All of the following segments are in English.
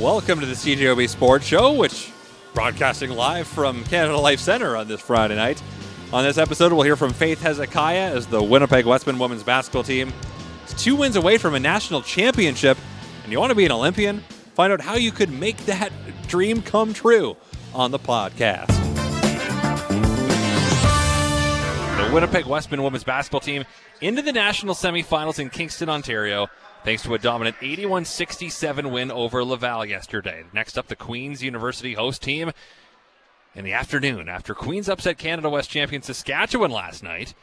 Welcome to the CJOB Sports Show, which broadcasting live from Canada Life Center on this Friday night. On this episode, we'll hear from Faith Hezekiah as the Winnipeg Wesmen women's basketball team is two wins away from a national championship. And you want to be an Olympian? Find out how you could make that dream come true on the podcast. The Winnipeg Wesmen women's basketball team into the national semifinals in Kingston, Ontario thanks to a dominant 81 67 win over Laval yesterday. Next up, the Queen's University host team in the afternoon after Queens upset Canada West champion Saskatchewan last night.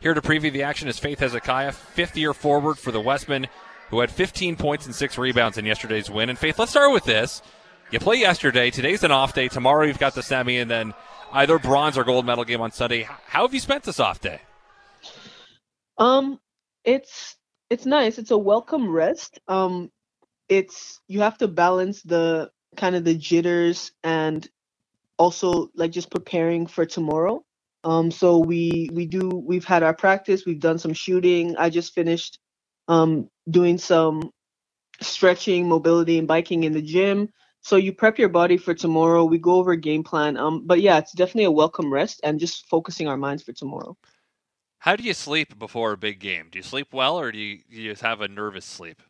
Here to preview the action is Faith Hezekiah, fifth year forward for the Wesmen, who had 15 points and six rebounds in yesterday's win. And Faith, let's start with this. You play yesterday. Today's an off day. Tomorrow you've got the semi, and then either bronze or gold medal game on Sunday. How have you spent this off day? Um, it's it's nice. It's a welcome rest. Um, it's you have to balance the kind of the jitters and also like just preparing for tomorrow. Um, so we we do we've had our practice. We've done some shooting. I just finished um, doing some stretching, mobility, and biking in the gym. So you prep your body for tomorrow. We go over game plan. Um, but yeah, it's definitely a welcome rest and just focusing our minds for tomorrow. How do you sleep before a big game? Do you sleep well or do you, you have a nervous sleep?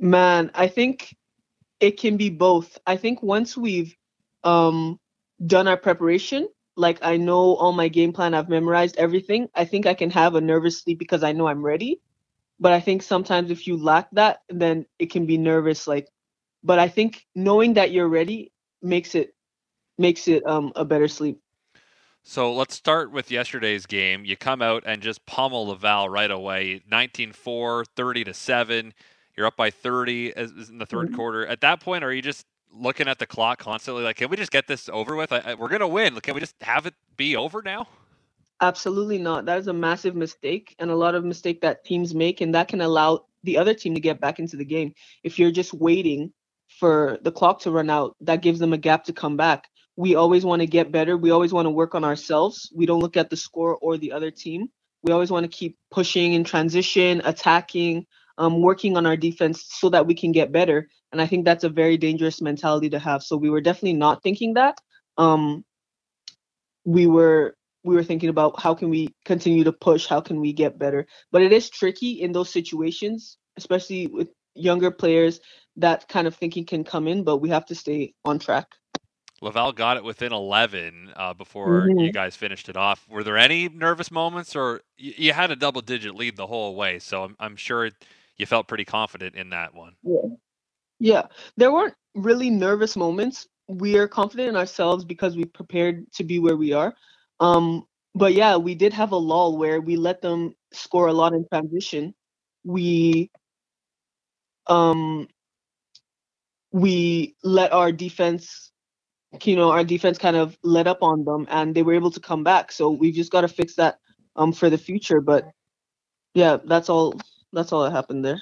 Man, I think it can be both. I think once we've um, done our preparation, like I know all my game plan, I've memorized everything, I think I can have a nervous sleep because I know I'm ready. But I think sometimes if you lack that, then it can be nervous. Like, but I think knowing that you're ready makes it makes it um, a better sleep. So let's start with yesterday's game. You come out and just pummel Laval right away 19 4, 30 to 7. You're up by 30 in the 3rd mm-hmm. quarter. At that point, are you just looking at the clock constantly like, can we just get this over with? I, I, we're going to win. Can we just have it be over now? Absolutely not. That is a massive mistake and a lot of mistake that teams make, and that can allow the other team to get back into the game. If you're just waiting for the clock to run out, that gives them a gap to come back we always want to get better. We always want to work on ourselves. We don't look at the score or the other team. We always want to keep pushing in transition, attacking, um, working on our defense so that we can get better. And I think that's a very dangerous mentality to have. So we were definitely not thinking that. Um, we were we were thinking about how can we continue to push, how can we get better. But it is tricky in those situations, especially with younger players. That kind of thinking can come in, but we have to stay on track. Laval got it within 11 uh, before mm-hmm. you guys finished it off. Were there any nervous moments, or you, you had a double digit lead the whole way? So I'm, I'm, sure you felt pretty confident in that one. Yeah. yeah, there weren't really nervous moments. We are confident in ourselves because we prepared to be where we are. Um, but yeah, we did have a lull where we let them score a lot in transition. We um we let our defense you know, our defense kind of let up on them and they were able to come back. So we've just got to fix that um for the future. But yeah, that's all that's all that happened there.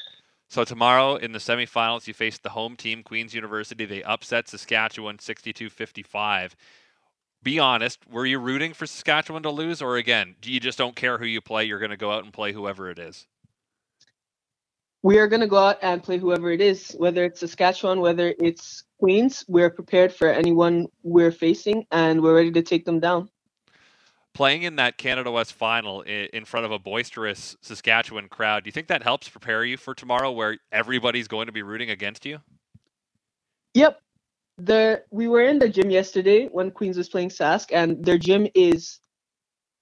So tomorrow in the semifinals, you face the home team, Queen's University. They upset Saskatchewan 62-55. Be honest, were you rooting for Saskatchewan to lose, or again, do you just don't care who you play? You're going to go out and play whoever it is we are going to go out and play whoever it is, whether it's Saskatchewan, whether it's Queens. We're prepared for anyone we're facing, and we're ready to take them down. Playing in that Canada West final in front of a boisterous Saskatchewan crowd, do you think that helps prepare you for tomorrow, where everybody's going to be rooting against you? Yep. The we were in the gym yesterday when Queens was playing Sask, and their gym is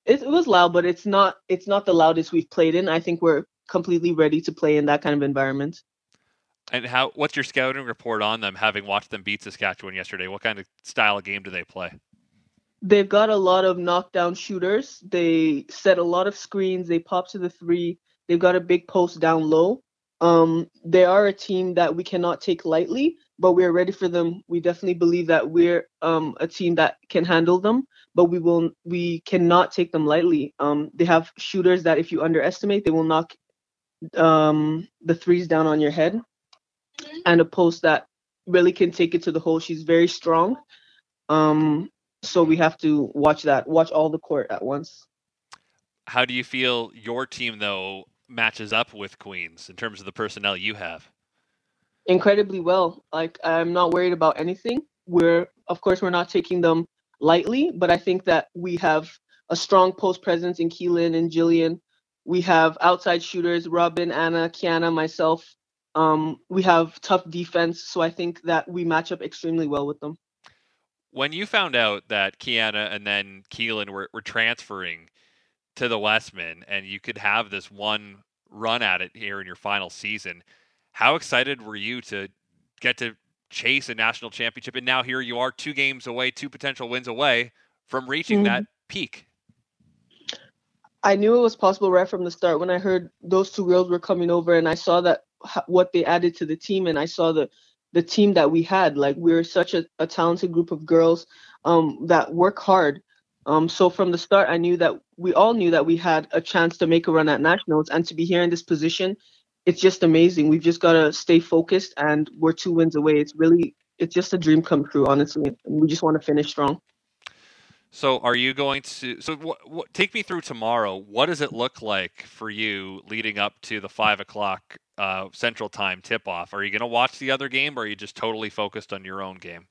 it, it was loud, but it's not it's not the loudest we've played in. I think we're completely ready to play in that kind of environment. And how? What's your scouting report on them? Having watched them beat Saskatchewan yesterday, what kind of style of game do they play? They've got a lot of knockdown shooters. They set a lot of screens. They pop to the three. They've got a big post down low. Um, they are a team that we cannot take lightly, but we're ready for them. We definitely believe that we're um, a team that can handle them, but we will we cannot take them lightly. Um, they have shooters that if you underestimate, they will knock um, the threes down on your head and a post that really can take it to the hole. She's very strong. Um, so we have to watch that, watch all the court at once. How do you feel your team though matches up with Queens in terms of the personnel you have? incredibly well. Like I'm not worried about anything. We're of course we're not taking them lightly, but I think that we have a strong post presence in Keelan and Jillian. We have outside shooters, Robin, Anna, Kiana, myself. Um, we have tough defense, so I think that we match up extremely well with them. When you found out that Kiana and then Keelan were, were transferring to the Wesmen and you could have this one run at it here in your final season, how excited were you to get to chase a national championship? And now here you are, two games away, two potential wins away from reaching mm-hmm. that peak. I knew it was possible right from the start when I heard those two girls were coming over and I saw that what they added to the team and I saw the the team that we had. Like we are such a, a talented group of girls um, that work hard. Um, so from the start, I knew that we all knew that we had a chance to make a run at nationals and to be here in this position it's just amazing. We've just got to stay focused, and we're two wins away. It's really, it's just a dream come true, honestly. We just want to finish strong. So, are you going to? So, what, what, take me through tomorrow. What does it look like for you leading up to the five o'clock uh, Central Time tip off? Are you going to watch the other game, or are you just totally focused on your own game?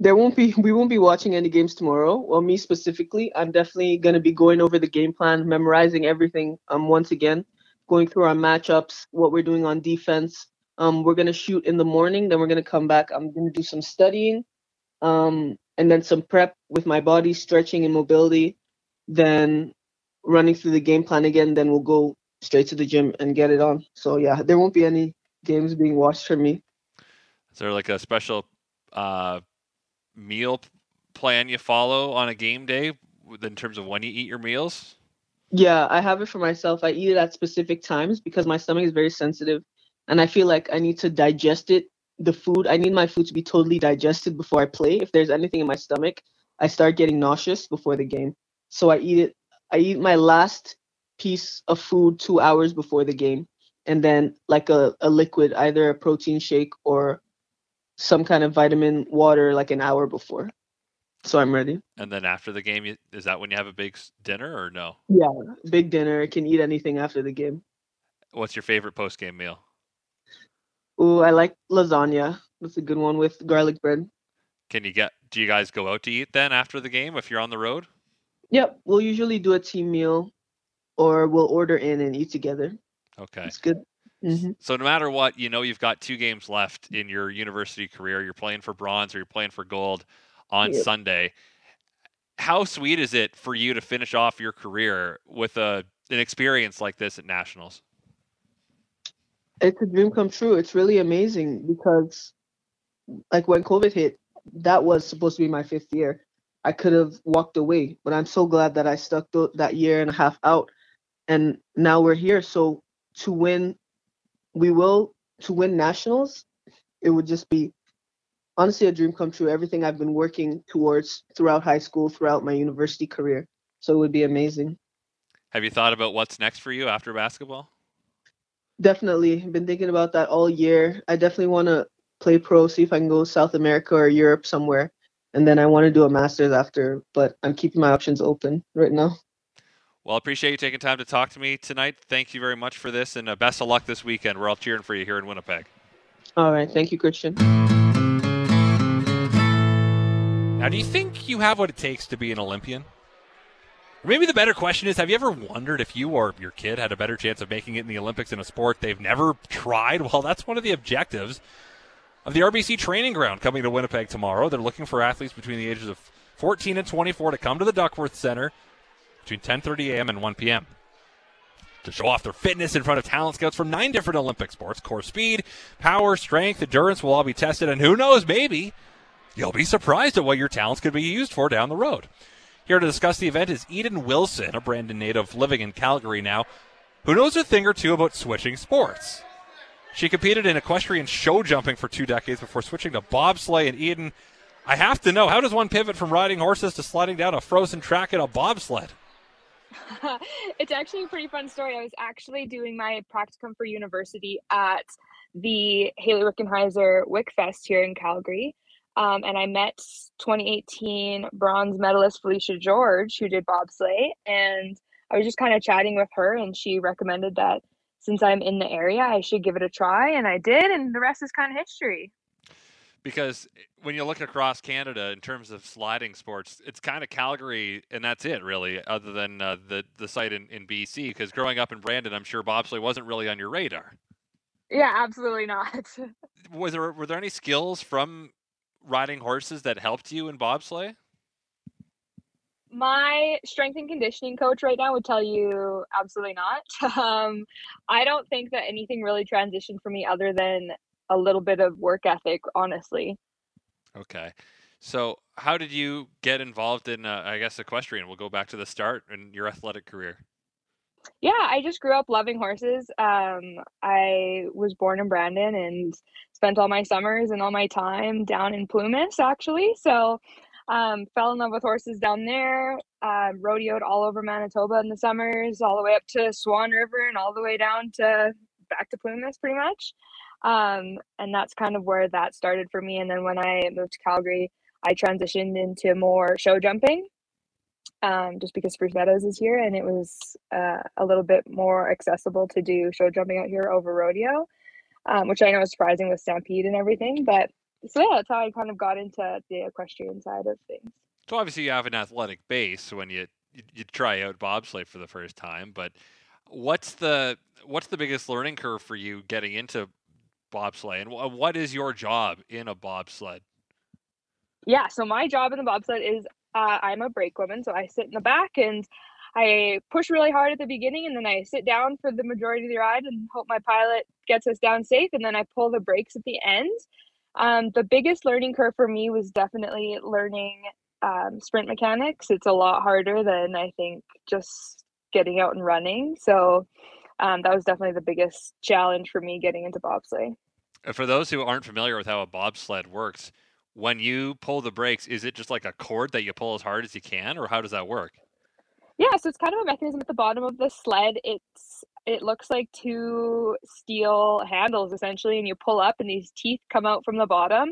There won't be. We won't be watching any games tomorrow. Well, me specifically, I'm definitely going to be going over the game plan, memorizing everything um once again going through our matchups, what we're doing on defense. Um, we're gonna shoot in the morning, then we're gonna come back. I'm gonna do some studying, um, and then some prep with my body, stretching and mobility. Then running through the game plan again. Then we'll go straight to the gym and get it on. So yeah, there won't be any games being watched for me. Is there like a special uh, meal plan you follow on a game day in terms of when you eat your meals? Yeah, I have it for myself. I eat it at specific times because my stomach is very sensitive and I feel like I need to digest it. The food, I need my food to be totally digested before I play. If there's anything in my stomach, I start getting nauseous before the game. So I eat it I eat my last piece of food 2 hours before the game and then like a, a liquid, either a protein shake or some kind of vitamin water like an hour before so I'm ready. And then after the game, is that when you have a big dinner or no? Yeah, big dinner. I can eat anything after the game. What's your favorite post game meal? Oh, I like lasagna. That's a good one with garlic bread. Can you get? Do you guys go out to eat then after the game if you're on the road? Yep, we'll usually do a team meal, or we'll order in and eat together. Okay, it's good. Mm-hmm. So no matter what, you know you've got two games left in your university career. You're playing for bronze or you're playing for gold on yeah. Sunday. How sweet is it for you to finish off your career with a an experience like this at nationals? It's a dream come true. It's really amazing because, like when COVID hit, that was supposed to be my fifth year. I could have walked away, but I'm so glad that I stuck th- that year and a half out, and now we're here. So to win, we will to win nationals. It would just be honestly a dream come true. Everything I've been working towards throughout high school, throughout my university career. So it would be amazing. Have you thought about what's next for you after basketball? Definitely. Been thinking about that all year. I definitely want to play pro, see if I can go South America or Europe somewhere. And then I want to do a master's after, but I'm keeping my options open right now. Well, I appreciate you taking time to talk to me tonight. Thank you very much for this, and uh, best of luck this weekend. We're all cheering for you here in Winnipeg. All right. Thank you, Christian. Now, do you think you have what it takes to be an Olympian? Or maybe the better question is have you ever wondered if you or your kid had a better chance of making it in the Olympics in a sport they've never tried? Well, that's one of the objectives of the RBC training ground coming to Winnipeg tomorrow. They're looking for athletes between the ages of 14 and 24 to come to the Duckworth Center between 10:30 a.m. and 1 p.m. to show off their fitness in front of talent scouts from nine different Olympic sports. Core speed, power, strength, endurance will all be tested, and who knows, maybe You'll be surprised at what your talents could be used for down the road. Here to discuss the event is Eden Wilson, a Brandon native living in Calgary now, who knows a thing or two about switching sports. She competed in equestrian show jumping for two decades before switching to bobsleigh and Eden. I have to know, how does one pivot from riding horses to sliding down a frozen track in a bobsled? it's actually a pretty fun story. I was actually doing my practicum for university at the Hayley Wickenheiser WickFest here in Calgary. Um, and I met 2018 bronze medalist Phylicia George, who did bobsleigh, and I was just kind of chatting with her, and she recommended that since I'm in the area, I should give it a try. And I did, and the rest is kind of history. Because when you look across Canada in terms of sliding sports, it's kind of Calgary, and that's it, really, other than uh, the the site in, in BC. Because growing up in Brandon, I'm sure bobsleigh wasn't really on your radar. Yeah, absolutely not. was there were there any skills from riding horses that helped you in bobsleigh? my strength and conditioning coach right now would tell you absolutely not. Um, I don't think that anything really transitioned for me other than a little bit of work ethic, honestly. Okay. So, how did you get involved in, uh, I guess, equestrian? We'll go back to the start in your athletic career. Yeah, I just grew up loving horses. Um, I was born in Brandon and spent all my summers and all my time down in Plumas, actually. So, um, fell in love with horses down there. Um, rodeoed all over Manitoba in the summers, all the way up to Swan River and all the way down to back to Plumas, pretty much. Um, and that's kind of where that started for me. And then when I moved to Calgary, I transitioned into more show jumping, um, just because Spruce Meadows is here, and it was uh, a little bit more accessible to do show jumping out here over rodeo, um, which I know is surprising with Stampede and everything, but so yeah, that's how I kind of got into the equestrian side of things. So obviously you have an athletic base when you you, you try out bobsleigh for the first time, but what's the what's the biggest learning curve for you getting into bobsleigh, and what is your job in a bobsled? Yeah, so my job in the bobsled is uh, I'm a brake woman, so I sit in the back and I push really hard at the beginning, and then I sit down for the majority of the ride and hope my pilot gets us down safe, and then I pull the brakes at the end. Um, the biggest learning curve for me was definitely learning um, sprint mechanics. It's a lot harder than I think just getting out and running. So um, that was definitely the biggest challenge for me getting into bobsleigh. For those who aren't familiar with how a bobsled works, when you pull the brakes, is it just like a cord that you pull as hard as you can, or how does that work? Yeah, so it's kind of a mechanism at the bottom of the sled. It's it looks like two steel handles essentially, and you pull up, and these teeth come out from the bottom,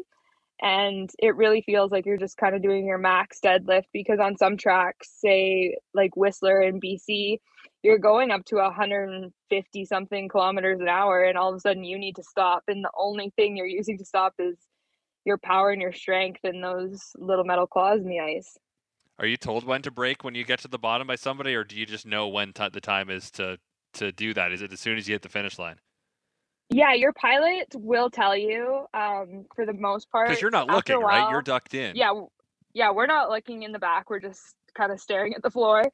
and it really feels like you're just kind of doing your max deadlift because on some tracks, say like Whistler in BC, you're going up to 150 something kilometers an hour, and all of a sudden you need to stop, and the only thing you're using to stop is your power and your strength and those little metal claws in the ice. Are you told when to break when you get to the bottom by somebody, or do you just know when t- the time is to to do that? Is it as soon as you hit the finish line? Yeah, your pilot will tell you um, for the most part. Because you're not looking, while, right? You're ducked in. Yeah, yeah, we're not looking in the back. We're just kind of staring at the floor.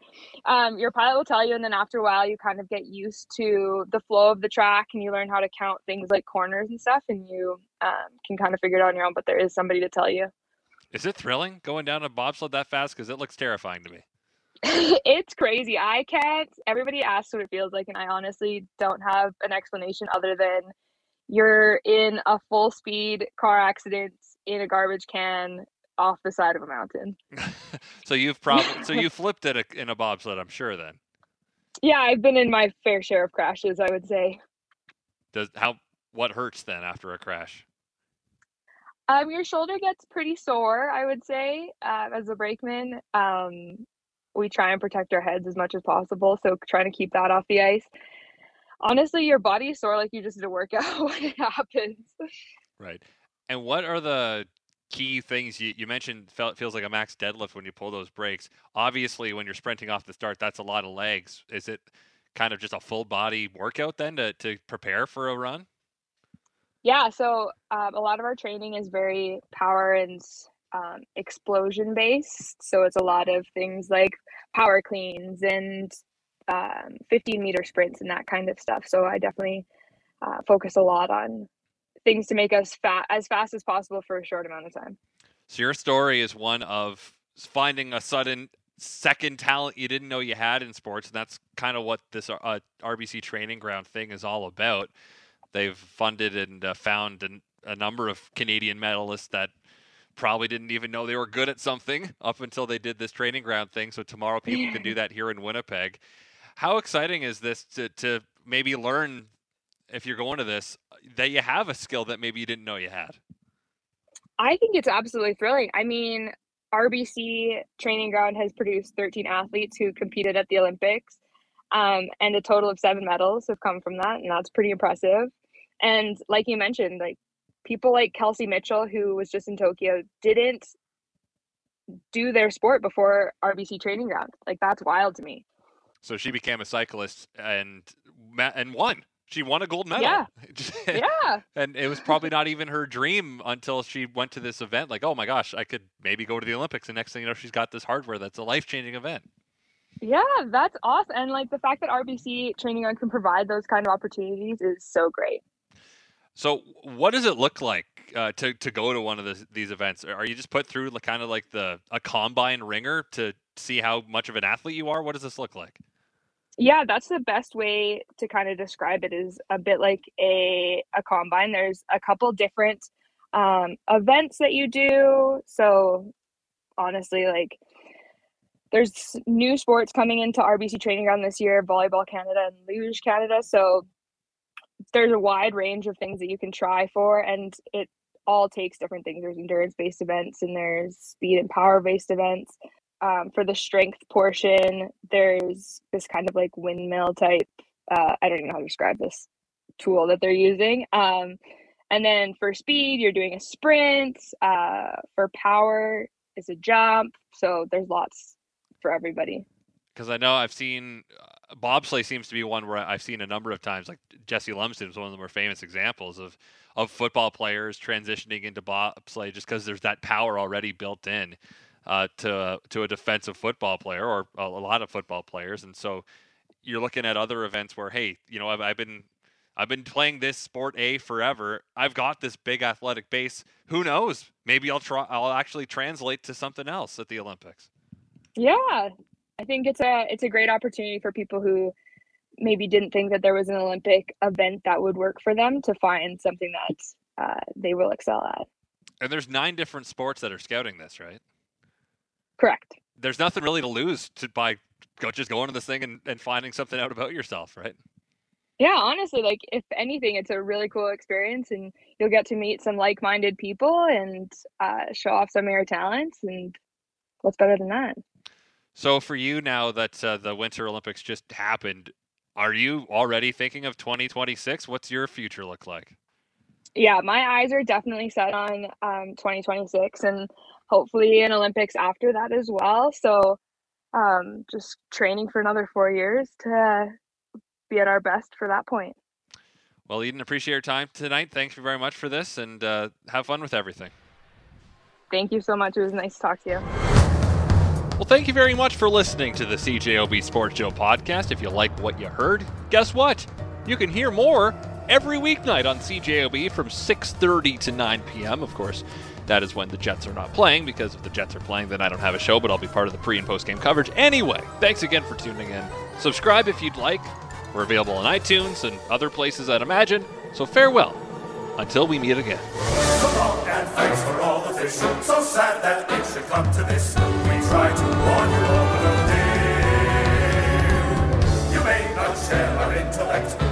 Um, your pilot will tell you, and then after a while, you kind of get used to the flow of the track, and you learn how to count things like corners and stuff, and you um, can kind of figure it out on your own. But there is somebody to tell you. Is it thrilling going down a bobsled that fast? Because it looks terrifying to me. it's crazy. I can't. Everybody asks what it feels like, and I honestly don't have an explanation other than you're in a full speed car accident in a garbage can off the side of a mountain. so you've probably so you flipped it in a bobsled, I'm sure. Then. Yeah, I've been in my fair share of crashes. I would say. Does how what hurts then after a crash? Um, your shoulder gets pretty sore, I would say, uh, as a brakeman. Um, we try and protect our heads as much as possible, so trying to keep that off the ice. Honestly, your body is sore like you just did a workout when it happens. Right. And what are the key things you, you mentioned felt feels like a max deadlift when you pull those brakes obviously when you're sprinting off the start that's a lot of legs is it kind of just a full body workout then to, to prepare for a run yeah, so um, a lot of our training is very power and um, explosion based. So it's a lot of things like power cleans and um, 15 meter sprints and that kind of stuff. So I definitely uh, focus a lot on things to make us fat as fast as possible for a short amount of time. So your story is one of finding a sudden second talent you didn't know you had in sports, and that's kind of what this uh, RBC training ground thing is all about. They've funded and uh, found an, a number of Canadian medalists that probably didn't even know they were good at something up until they did this training ground thing. So tomorrow people can do that here in Winnipeg. How exciting is this to, to maybe learn if you're going to this that you have a skill that maybe you didn't know you had? I think it's absolutely thrilling. I mean, RBC training ground has produced 13 athletes who competed at the Olympics. Um, and a total of seven medals have come from that, and that's pretty impressive. And like you mentioned, like people like Kelsey Mitchell, who was just in Tokyo, didn't do their sport before RBC training ground. Like that's wild to me. So she became a cyclist and and won. She won a gold medal. Yeah. yeah. And it was probably not even her dream until she went to this event. Like, oh my gosh, I could maybe go to the Olympics. And next thing you know, she's got this hardware that's a life changing event. Yeah, that's awesome. And like the fact that RBC Training Ground can provide those kind of opportunities is so great. So, what does it look like uh, to to go to one of the, these events? Are you just put through kind of like the a combine ringer to see how much of an athlete you are? What does this look like? Yeah, that's the best way to kind of describe it. Is a bit like a a combine. There's a couple different um, events that you do. So, honestly, like there's new sports coming into RBC Training Ground this year: Volleyball Canada and Luge Canada. So there's a wide range of things that you can try for and it all takes different things there's endurance based events and there's speed and power based events um, for the strength portion there's this kind of like windmill type uh, i don't even know how to describe this tool that they're using um, and then for speed you're doing a sprint uh, for power is a jump so there's lots for everybody because I know I've seen uh, bobsleigh seems to be one where I've seen a number of times. Like Jesse Lumsden is one of the more famous examples of of football players transitioning into bobsleigh just because there's that power already built in uh, to to a defensive football player or a, a, lot of football players, and so you're looking at other events where hey, you know I've, I've been I've been playing this sport A forever. I've got this big athletic base. Who knows? Maybe I'll try. I'll actually translate to something else at the Olympics. Yeah, I think it's a it's a great opportunity for people who maybe didn't think that there was an Olympic event that would work for them to find something that uh, they will excel at. And there's nine different sports that are scouting this, right? Correct. There's nothing really to lose to by just going to this thing and, and finding something out about yourself, right? Yeah, honestly, like if anything, it's a really cool experience, and you'll get to meet some like-minded people and uh, show off some of your talents. And what's better than that? So for you now that uh, the Winter Olympics just happened, are you already thinking of 2026? What's your future look like? Yeah, my eyes are definitely set on um, 2026 and hopefully an Olympics after that as well. So um, just training for another four years to be at our best for that point. Well, Eden, appreciate your time tonight. Thanks very much for this and uh, have fun with everything. Thank you so much. It was nice to talk to you. Well, thank you very much for listening to the CJOB Sports Show podcast. If you like what you heard, guess what? You can hear more every weeknight on CJOB from 6:30 to 9 p.m. Of course, that is when the Jets are not playing, because if the Jets are playing, then I don't have a show, but I'll be part of the pre and post game coverage. Anyway, thanks again for tuning in. Subscribe if you'd like. We're available on iTunes and other places, I'd imagine. So farewell until we meet again. And thanks for all the fish. So sad that it should come to this. We try to warn you all. You may not share our intellect.